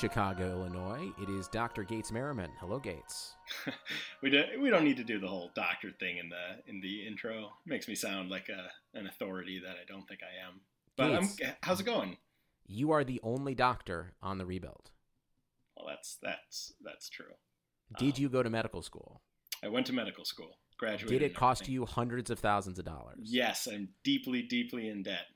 Chicago, Illinois, it is Dr. Gates Merriman. Hello, Gates. we don't we don't need to do the whole doctor thing in the in the intro. It makes me sound like a an authority that I don't think I am. But I'm, how's it going? You are the only doctor on the Rebuild. Well, that's that's that's true. Did Um, you go to medical school? I went to medical school, graduated. Did it cost you hundreds of thousands of dollars? Yes, I'm deeply deeply in debt.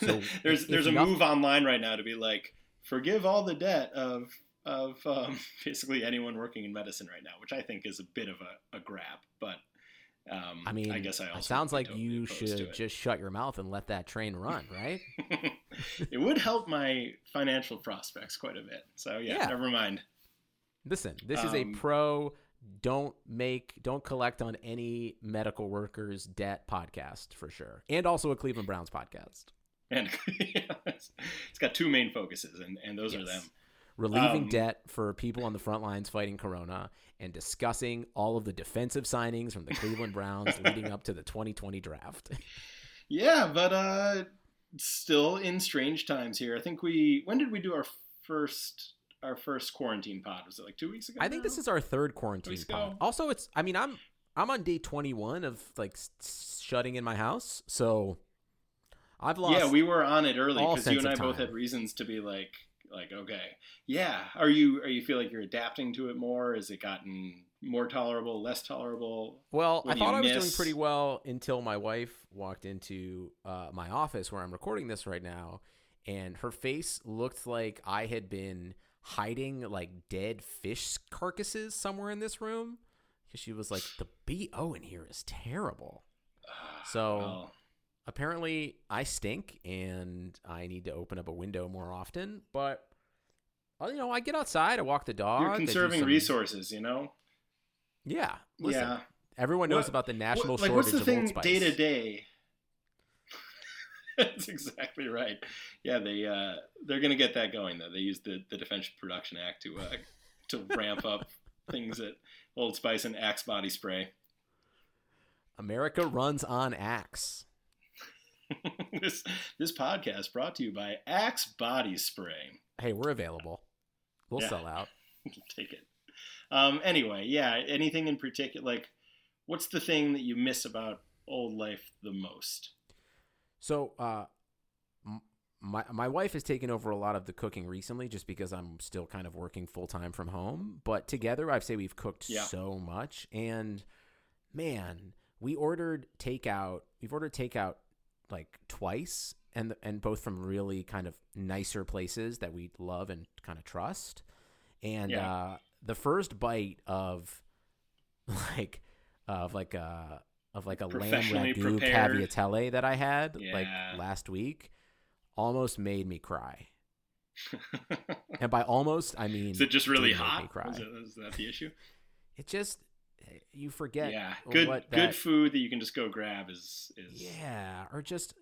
So, there's if there's a move online right now to be like forgive all the debt of of um, basically anyone working in medicine right now, which I think is a bit of a, a grab, but. Um, I mean, I guess I also it sounds like totally you should just shut your mouth and let that train run, right? it would help my financial prospects quite a bit. So yeah, Yeah. never mind. Listen, this is a Um, pro don't make don't collect on any medical workers debt podcast for sure. And also a Cleveland Browns podcast. And it's got two main focuses, and, and those are them. Relieving Um, debt for people on the front lines fighting corona and discussing all of the defensive signings from the Cleveland Browns leading up to the 2020 draft. Yeah, but uh, still in strange times here. I think we when did we do our first our first quarantine pod? Was it like two weeks ago? I think this is our third quarantine pod. Also, it's I mean, I'm I'm on day 21 of like shutting in my house. So I've lost yeah, we were on it early because you and I both had reasons to be like like okay, yeah. Are you are you feel like you're adapting to it more? Has it gotten more tolerable, less tolerable? Well, I thought I was doing pretty well until my wife walked into uh, my office where I'm recording this right now, and her face looked like I had been hiding like dead fish carcasses somewhere in this room. Because she was like, "The bo in here is terrible." So Well, apparently, I stink, and I need to open up a window more often. But you know, I get outside, I walk the dog. you're conserving some- resources, you know. Yeah, listen, yeah. Everyone knows What- about the national What- like, shortage what's the of thing Old Spice. day to day? That's exactly right. Yeah, they uh, they're gonna get that going though. They use the, the Defense Production Act to uh, to ramp up things at Old Spice and Axe body spray. America runs on Axe. this this podcast brought to you by Axe body spray. Hey, we're available. We'll Yeah. sell out. Take it. Um, anyway, yeah. Anything in particular? Like, what's the thing that you miss about old life the most? So, uh, my my wife has taken over a lot of the cooking recently, just because I'm still kind of working full time from home. But together, I'd say we've cooked Yeah. so much, and man, we ordered takeout. We've ordered takeout like twice, and and both from really kind of nicer places that we love and kind of trust. And Yeah. uh, the first bite of like of like a of like a lamb ragu prepared. caviatelle that I had like last week almost made me cry. And by almost, I mean Is it just really did make me hot? cry. Is, it, is that the issue? It just you forget. yeah, good what good food that you can just go grab is is Yeah, or just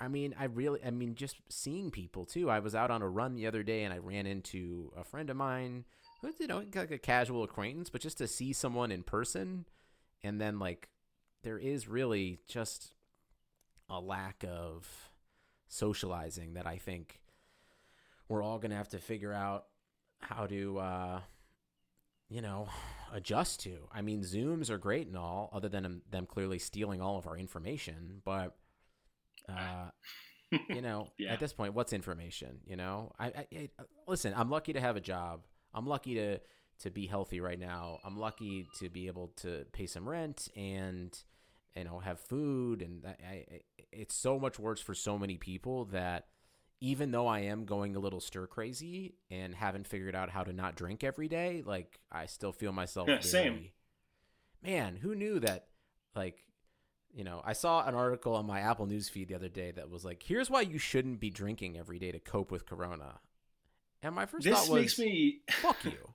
I mean, I really I mean just seeing people too. I was out on a run the other day and I ran into a friend of mine who you know, like a casual acquaintance, but just to see someone in person and then like there is really just a lack of socializing that I think we're all going to have to figure out how to uh you know, adjust to. I mean, Zooms are great and all, other than them, clearly stealing all of our information. But uh, you know, Yeah. at this point, what's information? You know, I, I, I listen. I'm lucky to have a job. I'm lucky to to be healthy right now. I'm lucky to be able to pay some rent and you know have food. And I, I, it's so much worse for so many people that even though I am going a little stir crazy and haven't figured out how to not drink every day, like I still feel myself. Yeah, same. Man, who knew that? Like you know, I saw an article on my Apple News feed the other day that was like, "Here's why you shouldn't be drinking every day to cope with Corona." And my first This thought was, makes me "Fuck you."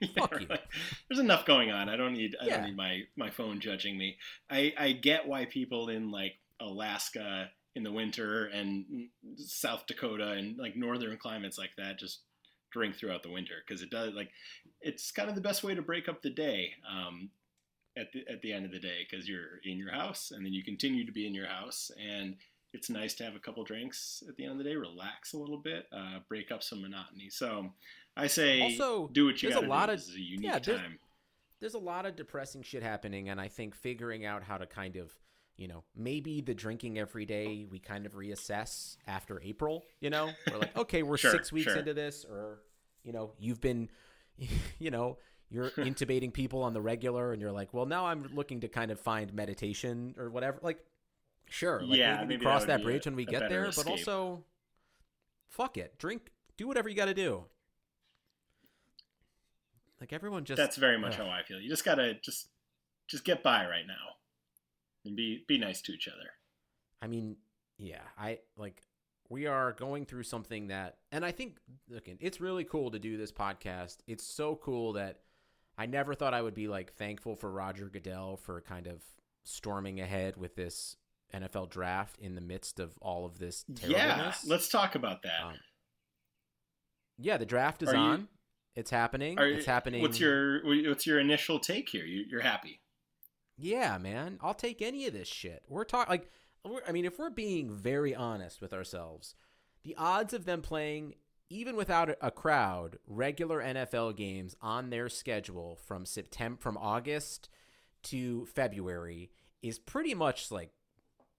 Yeah, Fuck you. right. There's enough going on. I don't need I Yeah. don't need my my phone judging me. I I get why people in like Alaska in the winter and South Dakota and like northern climates like that just drink throughout the winter because it does like it's kind of the best way to break up the day um, at the at the end of the day because you're in your house and then you continue to be in your house and it's nice to have a couple drinks at the end of the day, relax a little bit, uh, break up some monotony. So I say Also, do what you there's a got to lot do. of- This is a unique yeah, there's- time. There's a lot of depressing shit happening, and I think figuring out how to kind of, you know, maybe the drinking every day we kind of reassess after April. You know, we're like, okay, we're Sure, six weeks sure. into this, or you know, you've been, you know. You're intubating people on the regular, and you're like, well, now I'm looking to kind of find meditation or whatever. Like, sure, like Yeah, maybe, maybe we that cross would that bridge a- when we get there. escape. But also, fuck it, drink, do whatever you got to do. Like everyone just That's very much how I feel. You just gotta just just get by right now and be be nice to each other. I mean, yeah, I like we are going through something that and I think look, it's really cool to do this podcast. It's so cool that I never thought I would be like thankful for Roger Goodell for kind of storming ahead with this NFL draft in the midst of all of this Yeah, let's talk about that. Um, yeah, the draft is Are you- on. It's happening. Are- it's happening. What's your what's your initial take here? You, you're happy? Yeah, man, I'll take any of this shit. We're talking like, we're, I mean, if we're being very honest with ourselves, the odds of them playing even without a crowd regular NFL games on their schedule from September from August to February is pretty much like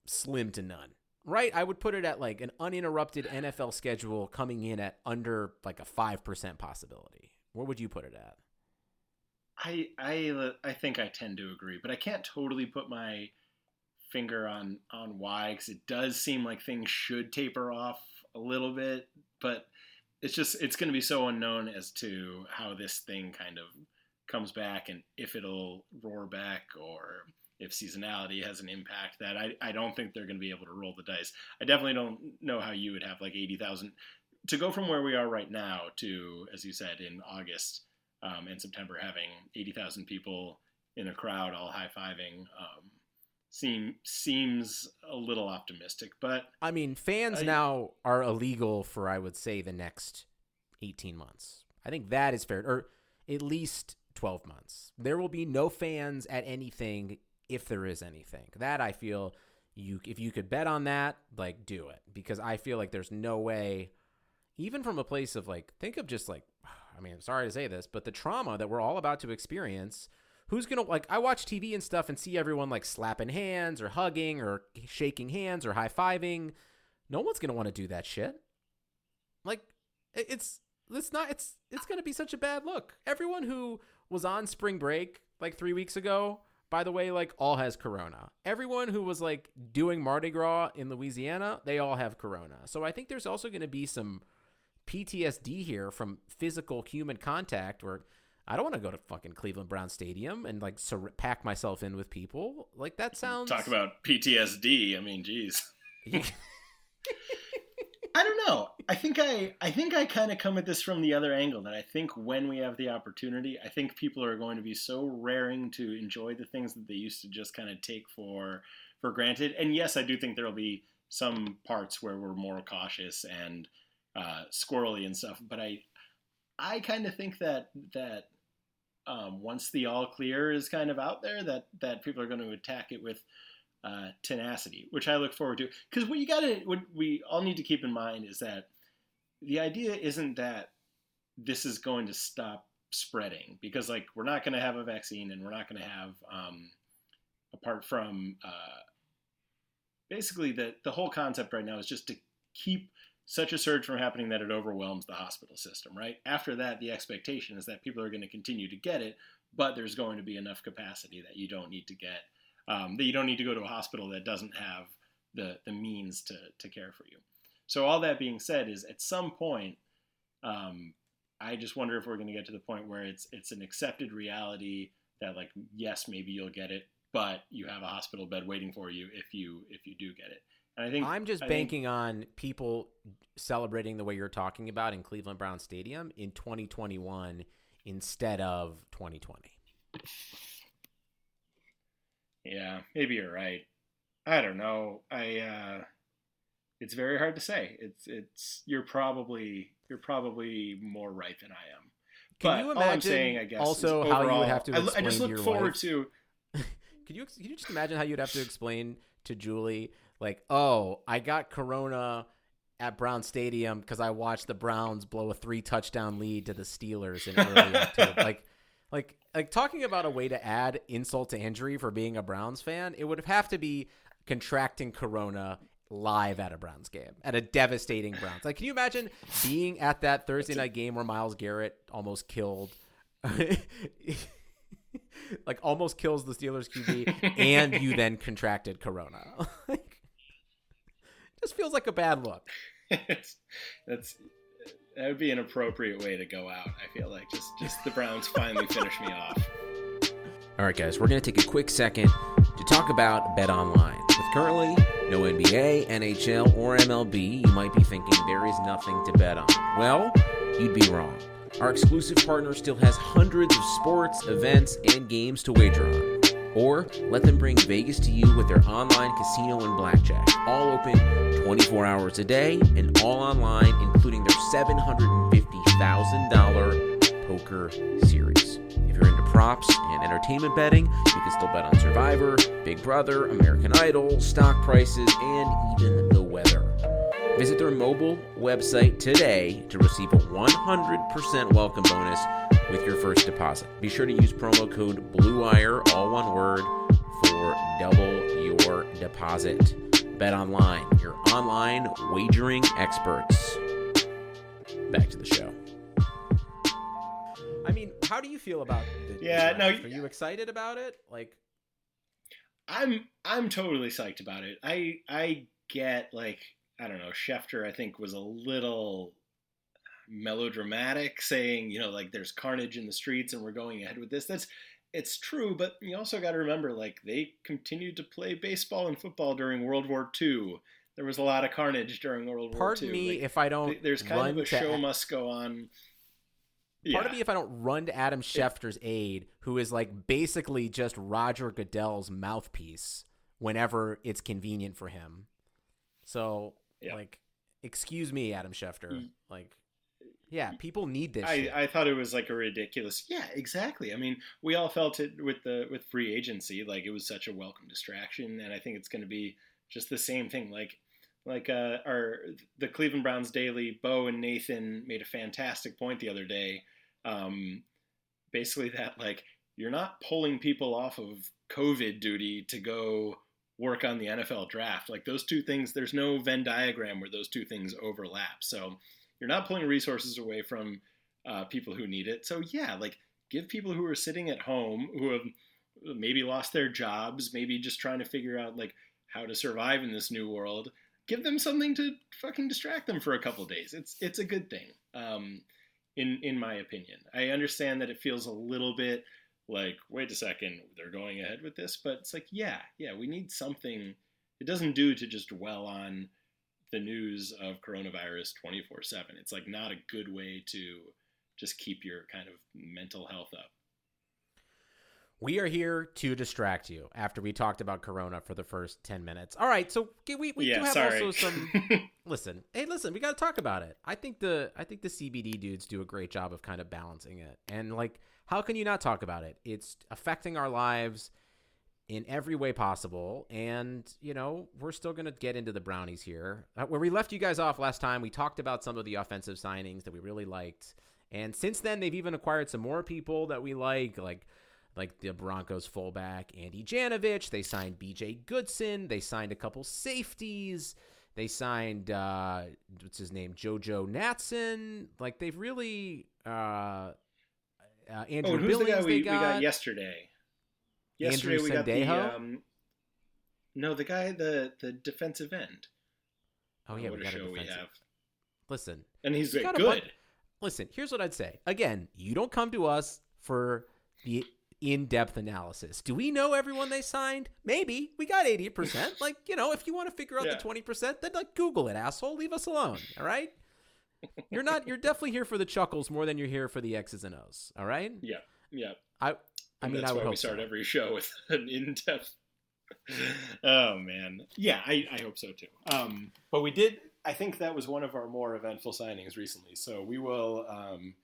slim to none. Right? I would put it at like an uninterrupted NFL schedule coming in at under like a 5% possibility. What would you put it at? I I I think I tend to agree, but I can't totally put my finger on on why because it does seem like things should taper off a little bit, but it's just it's going to be so unknown as to how this thing kind of comes back and if it'll roar back or if seasonality has an impact that I, I don't think they're going to be able to roll the dice. I definitely don't know how you would have like 80,000 to go from where we are right now to, as you said, in August um, and September, having 80,000 people in a crowd all high fiving um, seem, seems a little optimistic. But I mean, fans I- now are illegal for I would say the next 18 months. I think that is fair or at least 12 months. There will be no fans at anything if there is anything. That I feel you if you could bet on that, like do it because I feel like there's no way even from a place of like think of just like I mean, I'm sorry to say this, but the trauma that we're all about to experience who's gonna like i watch tv and stuff and see everyone like slapping hands or hugging or shaking hands or high-fiving. No one's gonna want to do that shit. Like it's it's not it's it's gonna be such a bad look. Everyone who was on spring break like three weeks ago by the way like all has corona. Everyone who was like doing mardi gras in louisiana they all have corona. So i think there's also gonna be some ptsd here from physical human contact where I don't want to go to fucking Cleveland Brown Stadium and like sur- pack myself in with people. Like that sounds. talk about PTSD. I mean, jeez. I don't know. I think I I think I kind of come at this from the other angle that I think when we have the opportunity, I think people are going to be so raring to enjoy the things that they used to just kind of take for for granted. And yes, I do think there'll be some parts where we're more cautious and uh, squirrely and stuff. But I I kind of think that that um, once the all clear is kind of out there, that that people are going to attack it with uh, tenacity, which I look forward to. Because what you got to, what we all need to keep in mind is that the idea isn't that this is going to stop spreading, because like we're not going to have a vaccine, and we're not going to have, um, apart from uh, basically the the whole concept right now is just to keep such a surge from happening that it overwhelms the hospital system, right? After that, the expectation is that people are going to continue to get it, but there's going to be enough capacity that you don't need to get um, that you don't need to go to a hospital that doesn't have the the means to to care for you. So all that being said, is at some point, um, I just wonder if we're going to get to the point where it's it's an accepted reality that like yes, maybe you'll get it, but you have a hospital bed waiting for you if you if you do get it. And I think I'm just I think- banking on people celebrating the way you're talking about in Cleveland Brown Stadium in 2021 instead of 2020. Yeah, maybe you're right. I don't know. I uh it's very hard to say. It's it's you're probably you're probably more right than I am. Can but you all I'm imagine saying, I guess, also how you would have to I, I explain just look your forward wife- to. Could you could you just imagine how you'd have to explain to Julie like, "Oh, I got corona at Brown Stadium because I watched the Browns blow a three touchdown lead to the Steelers in early October." Like like like talking about a way to add insult to injury for being a Browns fan, it would have to be contracting corona live at a Browns game, at a devastating Browns. Like can you imagine being at that Thursday night game where Myles Garrett almost killed like almost kills the Steelers QB, and you then contracted Corona. Like, just feels like a bad look. That's that would be an appropriate way to go out. I feel like just just the Browns finally finish me off. All right, guys, we're going to take a quick second to talk about Bet Online. With currently no NBA, NHL, or MLB, you might be thinking there is nothing to bet on. Well, you'd be wrong. Our exclusive partner still has hundreds of sports, events, and games to wager on. Or let them bring Vegas to you with their online casino and blackjack. All open 24 hours a day and all online, including their $750,000 poker series. If you're into props and entertainment betting, you can still bet on Survivor, Big Brother, American Idol, stock prices, and even the weather. Visit their mobile website today to receive a 100% welcome bonus with your first deposit. Be sure to use promo code BLUEWIRE, all one word, for double your deposit. Bet online, your online wagering experts. Back to the show. I mean, how do you feel about the Yeah, no, Are you excited about it? Like, I'm I'm totally psyched about it. I I get like I don't know. Schefter I think was a little melodramatic, saying you know like there's carnage in the streets and we're going ahead with this. That's it's true, but you also got to remember like they continued to play baseball and football during World War II. There was a lot of carnage during World War ii pardon me Like, if I don't. th- there's kind of a show must go on. Part Yeah. of me, if I don't run to Adam Schefter's aid, who is like basically just Roger Goodell's mouthpiece whenever it's convenient for him. So, Yeah. like, excuse me, Adam Schefter. Mm. Like, yeah, people need this. I. I thought it was like a ridiculous. Yeah, exactly. I mean, we all felt it with the with free agency, like it was such a welcome distraction, and I think it's going to be just the same thing. Like, like uh, our the Cleveland Browns Daily, Bo and Nathan made a fantastic point the other day. Um, basically, that like you're not pulling people off of COVID duty to go work on the NFL draft. Like those two things, there's no Venn diagram where those two things overlap. So you're not pulling resources away from uh, people who need it. So yeah, like give people who are sitting at home who have maybe lost their jobs, maybe just trying to figure out like how to survive in this new world. Give them something to fucking distract them for a couple days. It's it's a good thing, um, in in my opinion. I understand that it feels a little bit like wait a second, they're going ahead with this, but it's like yeah, yeah, we need something. It doesn't do to just dwell on the news of coronavirus 24 7. It's like not a good way to just keep your kind of mental health up. we are here to distract you after we talked about Corona for the first 10 minutes. All right, so we, we do have sorry. also some. listen hey listen we got to talk about it i think the i think the cbd dudes do a great job of kind of balancing it and like how can you not talk about it it's affecting our lives in every way possible and you know we're still going to get into the brownies here uh, where we left you guys off last time we talked about some of the offensive signings that we really liked and since then they've even acquired some more people that we like like like the Broncos fullback Andy Janovich. They signed B.J. Goodson. They signed a couple safeties. They signed uh, what's his name, JoJo Natson. Like they've really uh, uh, Andrew oh, who's Billings. the guy we, they we got. got yesterday? Yesterday Andrew we got the Sendejo? um, no, the guy the the defensive end. oh yeah, what we got a show we defensive. have, Listen, and he's got good. bunch- listen. Here's what I'd say. Again, you don't come to us for the in-depth analysis. Do we know everyone they signed? Maybe we got eighty percent. Like you know, if you want to figure out Yeah. the twenty percent, then like Google it, asshole. Leave us alone. All right. You're not. You're definitely here for the chuckles more than you're here for the X's and O's. All right. Yeah, yeah. I. I mean, that's I would why hope we start so. every show with an in-depth. oh man, yeah, I, I hope so too. Um, but we did. I think that was one of our more eventful signings recently. So we will um,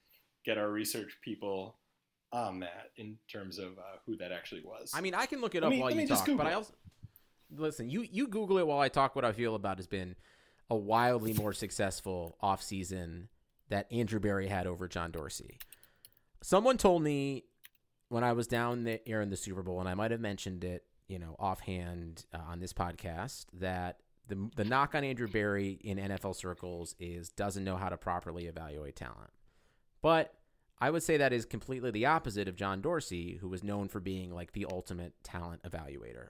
get our research people on that in terms of uh, who that actually was. I mean, I can look it up me- while you talk, but I also listen. You you Google it while I talk. What I feel about has been a wildly more successful offseason that Andrew Berry had over John Dorsey. Someone told me when I was down there in the Super Bowl, and I might have mentioned it, you know, offhand uh, on this podcast, that the the knock on Andrew Berry in NFL circles is doesn't know how to properly evaluate talent. But I would say that is completely the opposite of John Dorsey, who was known for being like the ultimate talent evaluator.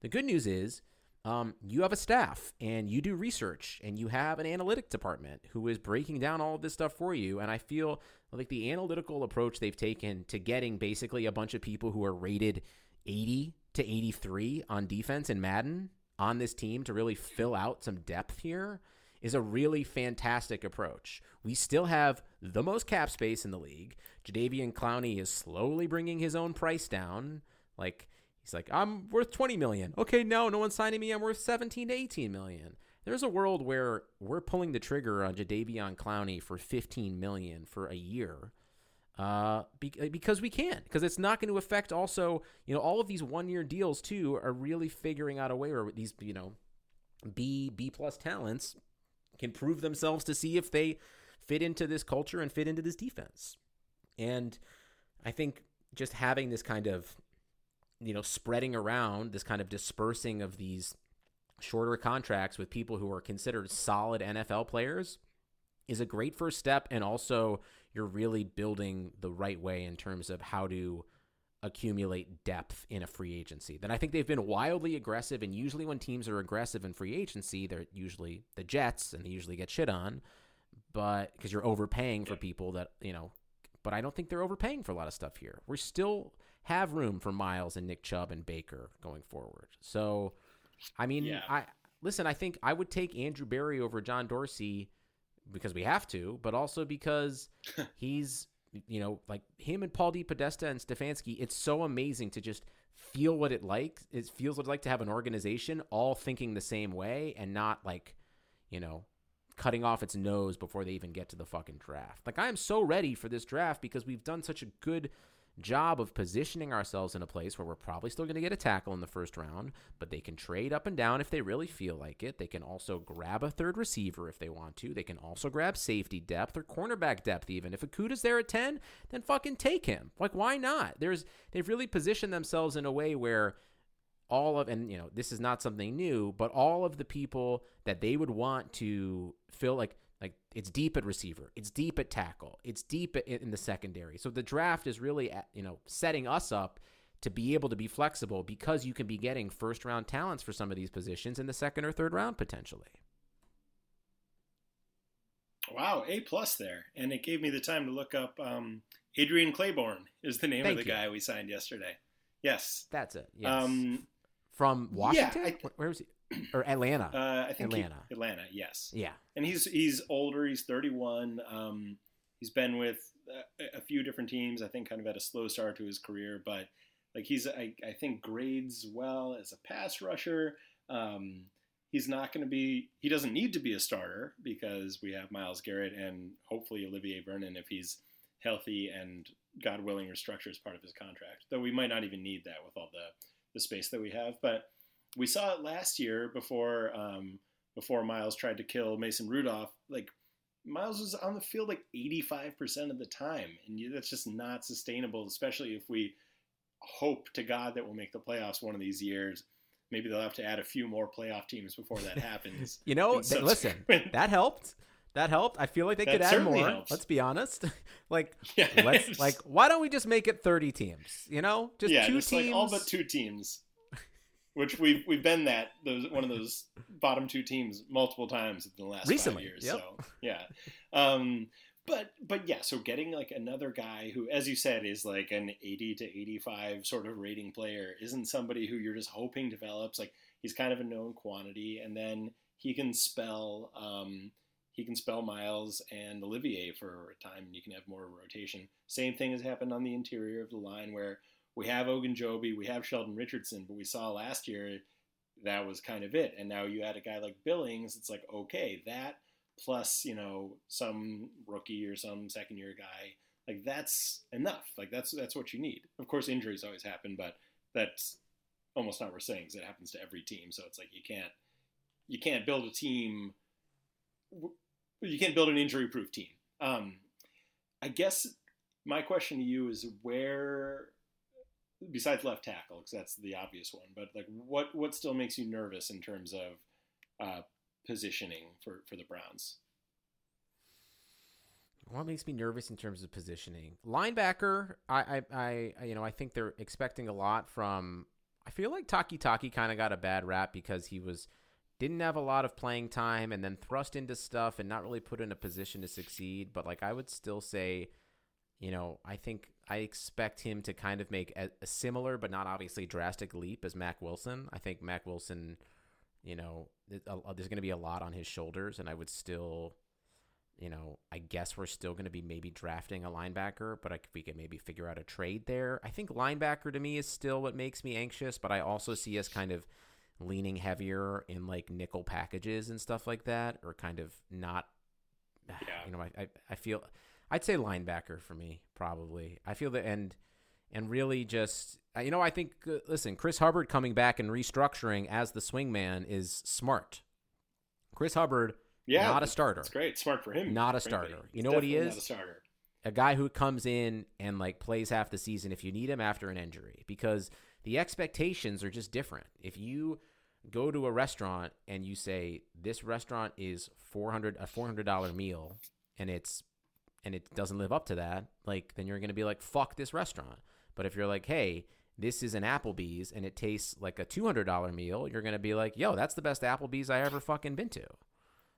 The good news is um, you have a staff and you do research and you have an analytic department who is breaking down all of this stuff for you. And I feel like the analytical approach they've taken to getting basically a bunch of people who are rated 80 to 83 on defense in Madden on this team to really fill out some depth here is a really fantastic approach. We still have the most cap space in the league. Jadeveon Clowney is slowly bringing his own price down. Like he's like, I'm worth 20 million. Okay, no, no one's signing me. I'm worth 17 to 18 million. There's a world where we're pulling the trigger on Jadeveon Clowney for 15 million for a year. Uh, be- because we can, because it's not going to affect also, you know, all of these one year deals too are really figuring out a way where these, you know, B, B plus talents can prove themselves to see if they fit into this culture and fit into this defense. And I think just having this kind of, you know, spreading around, this kind of dispersing of these shorter contracts with people who are considered solid NFL players is a great first step. And also, you're really building the right way in terms of how to accumulate depth in a free agency. Then I think they've been wildly aggressive, and usually when teams are aggressive in free agency, they're usually the Jets, and they usually get shit on. But because you're overpaying for people that you know, but I don't think they're overpaying for a lot of stuff here. We're still have room for Myles and Nick Chubb and Baker going forward. So, I mean, Yeah. I listen. I think I would take Andrew Berry over John Dorsey because we have to, but also because he's you know like him and Paul DePodesta and Stefanski. It's so amazing to just feel what it like. It feels what it's like to have an organization all thinking the same way and not like you know cutting off its nose before they even get to the fucking draft. Like I am so ready for this draft because we've done such a good job of positioning ourselves in a place where we're probably still going to get a tackle in the first round, but they can trade up and down if they really feel like it. They can also grab a third receiver if they want to. They can also grab safety depth or cornerback depth even. If Okudah's there at 10, then fucking take him. Like why not? There's they've really positioned themselves in a way where all of and you know this is not something new but all of the people that they would want to like like it's deep at receiver it's deep at tackle it's deep at, in the secondary so the draft is really at, you know setting us up to be able to be flexible because you can be getting first round talents for some of these positions in the second or third round potentially Wow, A plus there, and it gave me the time to look up. Um, Adrian Clayborn is the name Thank of the you. guy we signed yesterday. Yes. that's it yes Um, from washington I- Where- where was he or atlanta uh, I think he- Atlanta. Atlanta, yes. yeah And he's he's older. He's 31. Um, he's been with a, a few different teams. I think kind of had a slow start to his career, but like he's I, I think grades well as a pass rusher. Um, he's not going to be. He doesn't need to be a starter because we have Myles Garrett and hopefully Olivier Vernon if he's healthy and God willing restructures part of his contract. Though we might not even need that with all the the space that we have, but we saw it last year before um, before Myles tried to kill Mason Rudolph. Like Myles was on the field like 85% of the time, and that's just not sustainable, especially if we hope to God that we'll make the playoffs one of these years. Maybe they'll have to add a few more playoff teams before that happens. You know, th- listen, that helped. That helped. I feel like they That could add more. helps. Let's be honest. like, Yeah, let's like, why don't we just make it thirty teams? You know, just yeah, two just teams. like all but two teams, which we've we've been that those one of those bottom two teams multiple times in the last Recently, five years. yep. So yeah, um, but but yeah, so getting like another guy who, as you said, is like an eighty to eighty five sort of rating player isn't somebody who you're just hoping develops. Like he's kind of a known quantity, and then he can spell. Um, he can spell Myles and Olivier for a time, and you can have more rotation. Same thing has happened on the interior of the line where we have Ogunjobi, we have Sheldon Richardson, but we saw last year that was kind of it. And now you add a guy like Billings, it's like, okay, that plus, you know, some rookie or some second year guy, like that's enough. Like that's that's what you need. Of course injuries always happen, but that's almost not what we're saying because it happens to every team. So it's like you can't you can't build a team you can't build an injury proof team. Um, I guess my question to you is where, besides left tackle, because that's the obvious one, but like what what still makes you nervous in terms of uh, positioning for for the Browns? What makes me nervous in terms of positioning? Linebacker, I, I, I, you know, I think they're expecting a lot from. I feel like Takitaki kind of got a bad rap because he was didn't have a lot of playing time and then thrust into stuff and not really put in a position to succeed. But like I would still say, you know, I think I expect him to kind of make a, a similar but not obviously drastic leap as Mack Wilson. I think Mack Wilson, you know, it- there's going to be a lot on his shoulders, and I would still you know, I guess we're still going to be maybe drafting a linebacker, but I, we could maybe figure out a trade there. I think linebacker to me is still what makes me anxious, but I also see us kind of leaning heavier in like nickel packages and stuff like that, or kind of not. Yeah. You know, I, I, I feel I'd say linebacker for me probably. I feel that and and really just uh, you know I think uh, listen Chris Hubbard coming back and restructuring as the swingman is smart. Chris Hubbard Yeah, not a starter. It's great, smart for him. Not a frankly. starter. You know what he is? Not a starter. a guy who comes in and like plays half the season if you need him after an injury because the expectations are just different. If you go to a restaurant and you say this restaurant is 400 a $400 meal and it's and it doesn't live up to that, like then you're going to be like fuck this restaurant. But if you're like, "Hey, this is an Applebee's and it tastes like a $200 meal," you're going to be like, "Yo, that's the best Applebee's I ever fucking been to."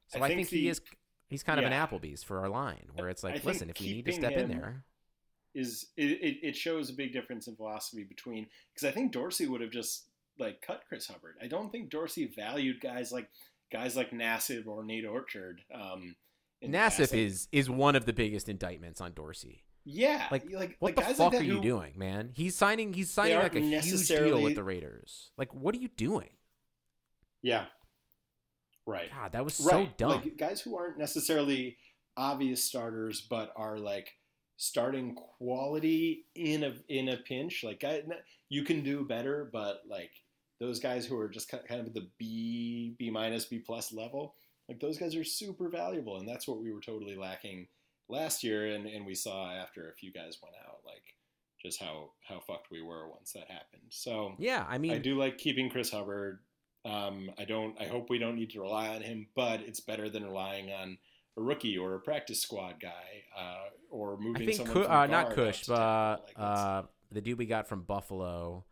So I I, think think, he the- is he's kind of an Applebee's for our line where it's like, listen, if you need to step in there, Is it, it, shows a big difference in philosophy between because I think Dorsey would have just like cut Chris Hubbard. I don't think Dorsey valued guys like guys like Nassib or Nate Orchard. Um, in the past. Nassib is is one of the biggest indictments on Dorsey. yeah, Like, like What the fuck like are you who- doing, man? He's signing he's signing like a huge deal with the Raiders. Like, what are you doing? Yeah, right. God, that was so right. dumb. Like guys who aren't necessarily obvious starters, but are like starting quality in a in a pinch. Like guy, you can do better, but like those guys who are just kind of the B B minus B plus level, like those guys are super valuable, and that's what we were totally lacking last year, and and we saw after a few guys went out, like just how how fucked we were once that happened. So yeah, I mean, I do like keeping Chris Hubbard. Um, I don't. I hope we don't need to rely on him, but it's better than relying on a rookie or a practice squad guy, uh, or I moving think someone Cu- uh, not Cush, to but. Like, uh, the dude we got from Buffalo,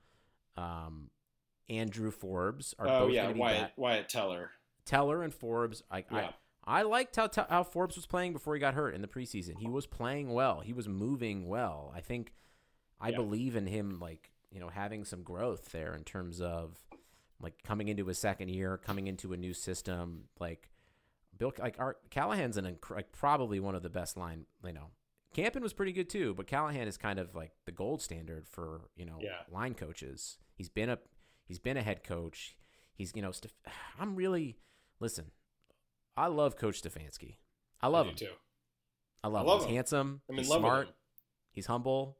um, Andrew Forbes are oh both yeah, Wyatt. Wyatt Teller. Teller and Forbes. I, Yeah. I I liked how how Forbes was playing before he got hurt in the preseason. He was playing well. He was moving well. I think I Yeah. believe in him like, you know, having some growth there in terms of like coming into his second year, coming into a new system, like Bill like our Callahan's an inc- like probably one of the best line, you know. Campen was pretty good too, but Callahan is kind of like the gold standard for, you know, Yeah. line coaches. He's been a he's been a head coach. He's, you know, I'm really listen. I love Coach Stefanski. I love I him. too. I love, I love him. He's handsome. I'm he's love smart. him. He's humble.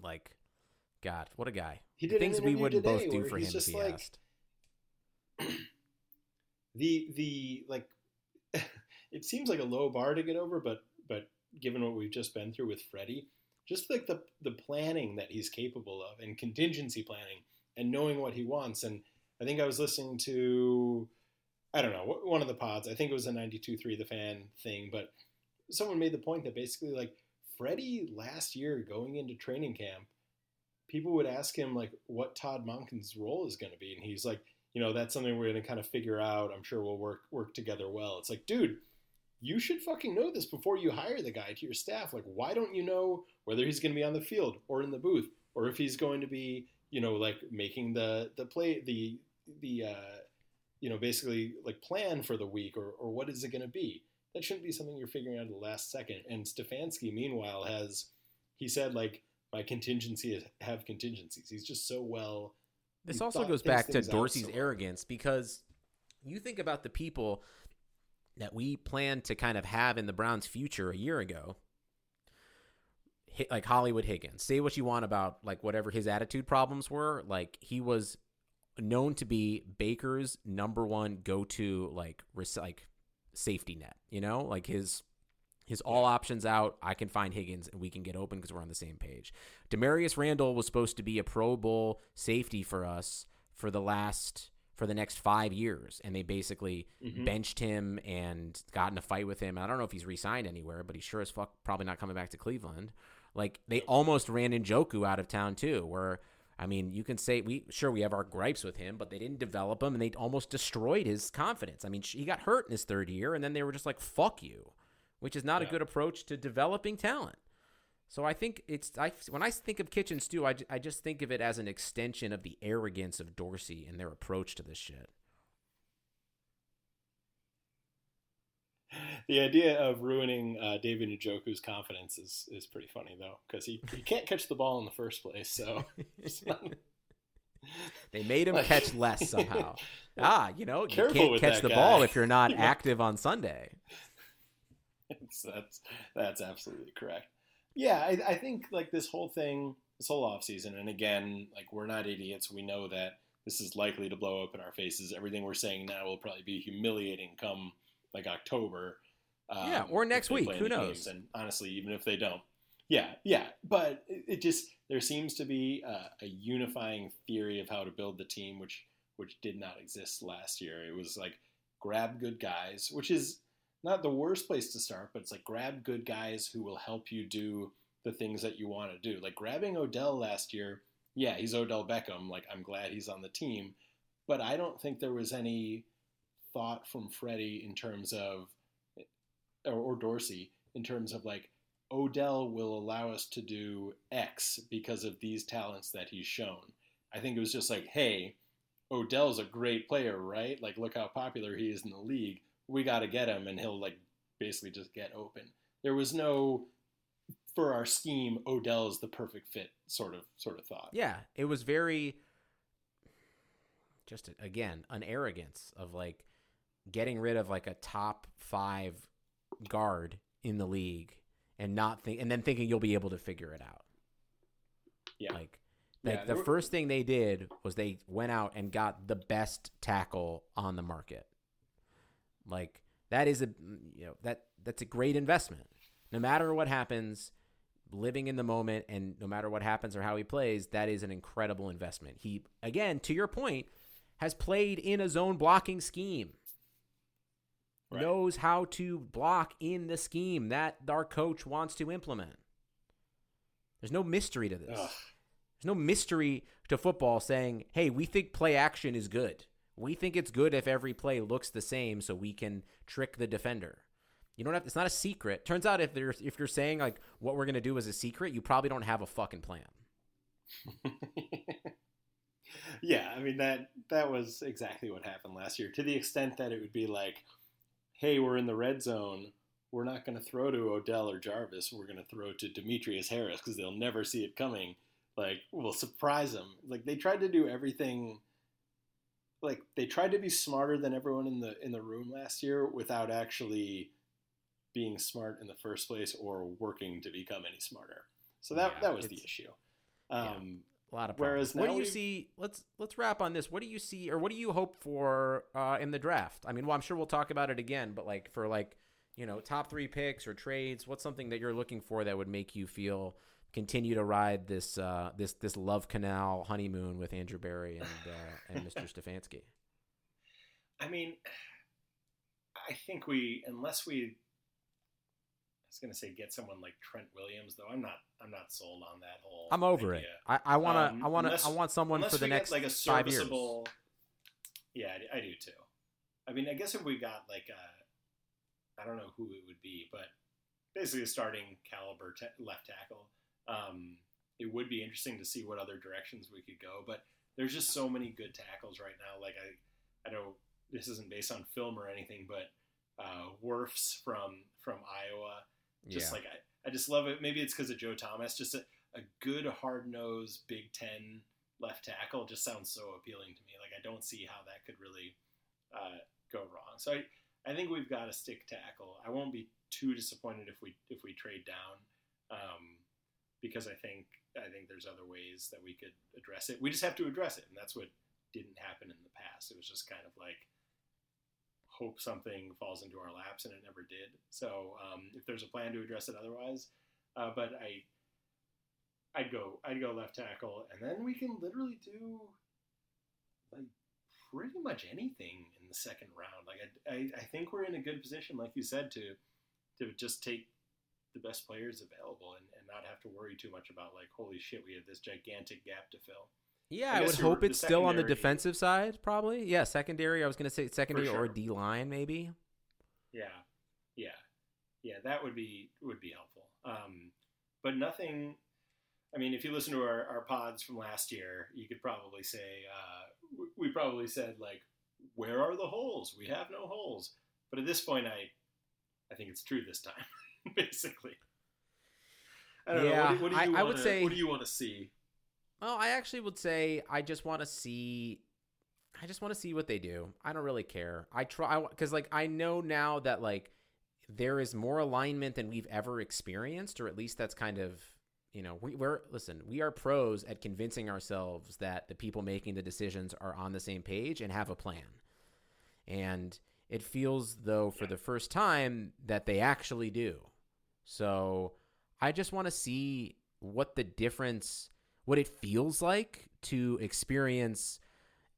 Like, God, what a guy. He did things we wouldn't both do for him he's if he like- asked. the the like it seems like a low bar to get over, but but given what we've just been through with Freddie, just like the the planning that he's capable of and contingency planning and knowing what he wants. And I think I was listening to I don't know one of the pods. I think it was a 92.3 The Fan thing, but someone made the point that basically like Freddie last year going into training camp, people would ask him like what Todd Monken's role is going to be, and he's like, you know, that's something we're going to kind of figure out. I'm sure we'll work work together well. It's like, dude, you should fucking know this before you hire the guy to your staff. Like, why don't you know whether he's going to be on the field or in the booth, or if he's going to be, you know, like making the the play the the uh, you know basically like plan for the week, or or what is it going to be? That shouldn't be something you're figuring out at the last second. And Stefanski, meanwhile, has he said like my contingency is have contingencies. He's just so well. This also goes back to Dorsey's so arrogance because you think about the people that we planned to kind of have in the Browns' future a year ago. Like Hollywood Higgins. Say what you want about like whatever his attitude problems were. Like he was known to be Baker's number one go to like res- like safety net. You know, like his his all options out. I can find Higgins and we can get open because we're on the same page. Damarious Randall was supposed to be a Pro Bowl safety for us for the last for the next five years, and they basically Mhm. benched him and got in a fight with him. I don't know if he's re-signed anywhere, but he sure as fuck probably not coming back to Cleveland. Like they almost ran Njoku out of town too. Where I mean, you can say we sure we have our gripes with him, but they didn't develop him, and they almost destroyed his confidence. I mean, he got hurt in his third year, and then they were just like, "Fuck you," which is not a good approach to developing talent. So I think it's I when I think of Kitchens too, I, I just think of it as an extension of the arrogance of Dorsey and their approach to this shit. The idea of ruining uh, David Njoku's confidence is, is pretty funny though, because he, he can't catch the ball in the first place. So They made him Like- catch less somehow. ah, you know, you can't catch the guy. ball if you're not active on Sunday. It's- that's that's absolutely correct. Yeah, I, I think like this whole thing, this whole off season, and again, like we're not idiots. We know that this is likely to blow up in our faces. Everything we're saying now will probably be humiliating come like October. um, Yeah, or next week, who knows? And honestly, even if they don't, yeah, yeah. But it, it just there seems to be a, a unifying theory of how to build the team, which which did not exist last year. It was like grab good guys, which is not the worst place to start, but it's like grab good guys who will help you do the things that you want to do. Like grabbing Odell last year, yeah, he's Odell Beckham. Like I'm glad he's on the team, but I don't think there was any thought from Freddie in terms of or, or Dorsey in terms of like Odell will allow us to do X because of these talents that he's shown. I think it was just like, hey, Odell's a great player, right? Like, look how popular he is in the league. We got to get him, and he'll like basically just get open. There was no for our scheme. Odell is the perfect fit, sort of sort of thought. Yeah, it was very just again an arrogance of like getting rid of like a top five guard in the league and not think and then thinking you'll be able to figure it out. Yeah. Like like Yeah, the were- first thing they did was they went out and got the best tackle on the market. Like that is a you know that that's a great investment. No matter what happens, living in the moment and no matter what happens or how he plays, that is an incredible investment. He again, to your point, has played in a zone blocking scheme. Right. Knows how to block in the scheme that our coach wants to implement. There's no mystery to this. Ugh. There's no mystery to football saying, "Hey, we think play action is good. We think it's good if every play looks the same so we can trick the defender." You don't have it's not a secret. Turns out if there's if you're saying like what we're going to do is a secret, you probably don't have a fucking plan. yeah, I mean that that was exactly what happened last year. To the extent that it would be like, hey, we're in the red zone. We're not going to throw to Odell or Jarvis. We're going to throw to Demetrius Harris because they'll never see it coming. Like we'll surprise them. Like they tried to do everything. Like they tried to be smarter than everyone in the in the room last year without actually being smart in the first place or working to become any smarter. So that Yeah, that was the issue. Um, A lot of Whereas problems. what do you see? Let's let's wrap on this. What do you see, or what do you hope for uh, in the draft? I mean, well, I'm sure we'll talk about it again, but like for like you know top three picks or trades, what's something that you're looking for that would make you feel continue to ride this uh, this this love canal honeymoon with Andrew Berry and uh, and Mr. Stefanski. I mean, I think we unless we was gonna say get someone like Trent Williams, though I'm not I'm not sold on that whole. I'm over idea. it. I, I wanna Um, I wanna unless- I want someone for the next like a five years. Yeah, I, I do too. I mean, I guess if we got like a, I don't know who it would be, but basically a starting caliber ta left tackle. Um, it would be interesting to see what other directions we could go, but there's just so many good tackles right now. Like I, I know this isn't based on film or anything, but uh, Wirfs from from Iowa, just yeah. like I, I just love it. Maybe it's because of Joe Thomas. Just a, a good hard nosed Big Ten left tackle just sounds so appealing to me. Like I don't see how that could really uh, go wrong. So I, I think we've got a stick tackle. I won't be too disappointed if we if we trade down, um, because I think I think there's other ways that we could address it. We just have to address it, and that's what didn't happen in the past. It was just kind of like hope something falls into our laps, and it never did. So um, if there's a plan to address it otherwise, uh, but I. I'd go. I'd go left tackle, and then we can literally do like pretty much anything in the second round. Like I, I, I think we're in a good position, like you said, to to just take the best players available and, and not have to worry too much about like, holy shit, we have this gigantic gap to fill. Yeah, I I, would hope it's still on the defensive side, probably. Yeah, secondary. I was gonna say secondary or sure. D line, maybe. Yeah, yeah, yeah. That would be would be helpful. Um, but nothing. I mean, if you listen to our, our pods from last year, you could probably say uh, we- probably said like, where are the holes? We have no holes. But at this point, I I think it's true this time, basically. I don't Yeah, know. What, do- what do I- you I would wanna- say- What do you want to see? Well, I actually would say I just want to see. I just want to see what they do. I don't really care. I try because like I know now that like there is more alignment than we've ever experienced, or at least that's kind of you know we, we're listen. We are pros at convincing ourselves that the people making the decisions are on the same page and have a plan. And it feels though for the first time that they actually do. So I just want to see what the difference, what it feels like to experience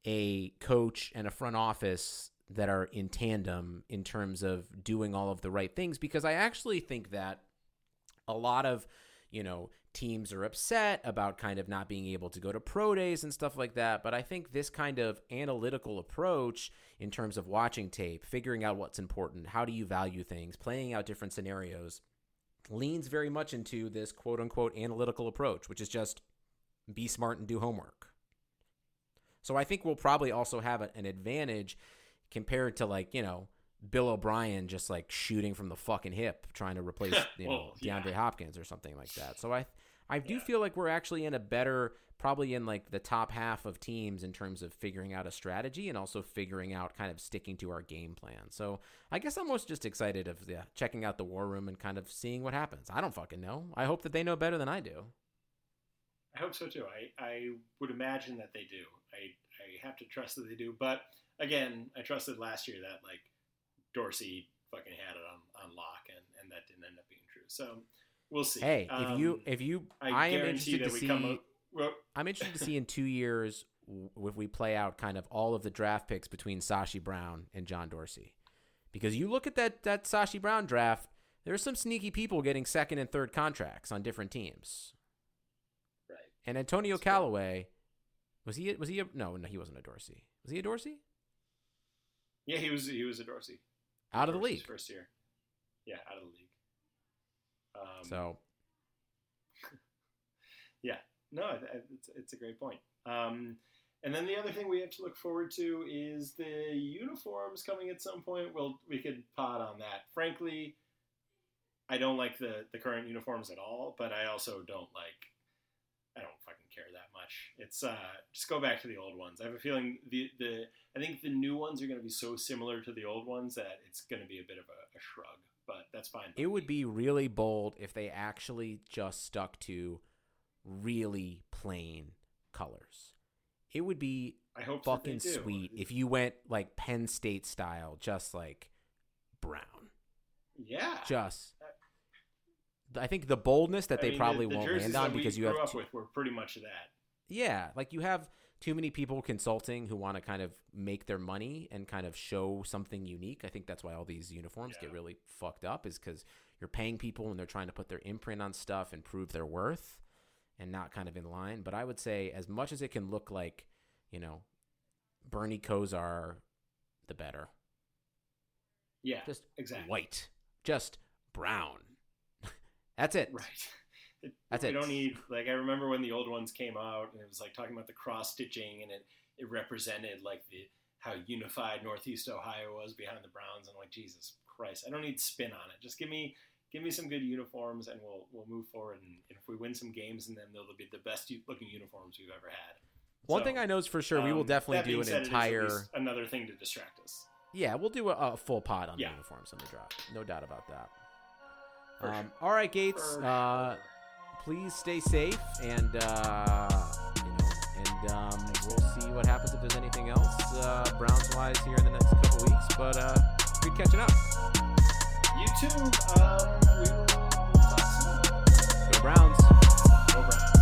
a coach and a front office that are in tandem in terms of doing all of the right things. Because I actually think that a lot of, you know, teams are upset about kind of not being able to go to pro days and stuff like that. But I think this kind of analytical approach in terms of watching tape, figuring out what's important, how do you value things, playing out different scenarios, leans very much into this quote unquote analytical approach, which is just be smart and do homework. So I think we'll probably also have a- an advantage compared to like, you know, Bill O'Brien just like shooting from the fucking hip trying to replace, you know, Well, yeah. DeAndre Hopkins or something like that. So I I do Yeah. feel like we're actually in a better probably in like the top half of teams in terms of figuring out a strategy and also figuring out kind of sticking to our game plan. So I guess I'm most just excited of yeah, checking out the war room and kind of seeing what happens. I don't fucking know. I hope that they know better than I do. I hope so too. I, I would imagine that they do. I, I have to trust that they do. But again, I trusted last year that like Dorsey fucking had it on, on lock and, and that didn't end up being true. So we'll see. Hey, if you Um, if you I, I, am interested to see come up, well, I'm interested to see in 2 years if we play out kind of all of the draft picks between Sashi Brown and John Dorsey. Because you look at that that Sashi Brown draft, there's some sneaky people getting second and third contracts on different teams. And Antonio. Callaway, was he? Was he? A, no, no, he wasn't a Dorsey. Was he a Dorsey? Yeah, he was he was a Dorsey. Out of the league. first year. Yeah, out of the league. Um, So Yeah, no, it's, it's a great point. Um, and then the other thing we have to look forward to is the uniforms coming at some point. Well, we could pod on that. Frankly, I don't like the the current uniforms at all, but I also don't like. I don't fucking care that much. It's uh, just go back to the old ones. I have a feeling the the I think the new ones are going to be so similar to the old ones that it's going to be a bit of a, a shrug. But that's fine. it would be really bold if they actually just stuck to really plain colors. It would be I hope fucking do. sweet if you went like Penn State style, just like brown. Yeah. Just I think the boldness that I they mean, probably the, the won't land on because you have up too- with were pretty much that. yeah, like you have too many people consulting who want to kind of make their money and kind of show something unique. I think that's why all these uniforms get really fucked up is because you're paying people and they're trying to put their imprint on stuff and prove their worth and not kind of in line. But I would say as much as it can look like, you know, Bernie Kosar, the better. Yeah, Just exactly. white, just brown. That's it. Right. It, That's we it. don't need like I remember when the old ones came out and it was like talking about the cross stitching and it it represented like the how unified Northeast Ohio was behind the Browns and like Jesus Christ, I don't need spin on it. Just give me give me some good uniforms and we'll we'll move forward and, if we win some games in them they'll be the best looking uniforms we've ever had. One So, thing I know is for sure, we will um, definitely do an said, it is at entire. another thing to distract us. Yeah, we'll do a, a full pod on Yeah. the uniforms on the draft. No doubt about that. Um, all right, Gates. Uh, please stay safe, and uh, you know, and um, we'll see what happens if there's anything else uh, Browns wise here in the next couple weeks. But uh, good catching up. You too. Um, we will talk soon. Go Browns. Go Browns.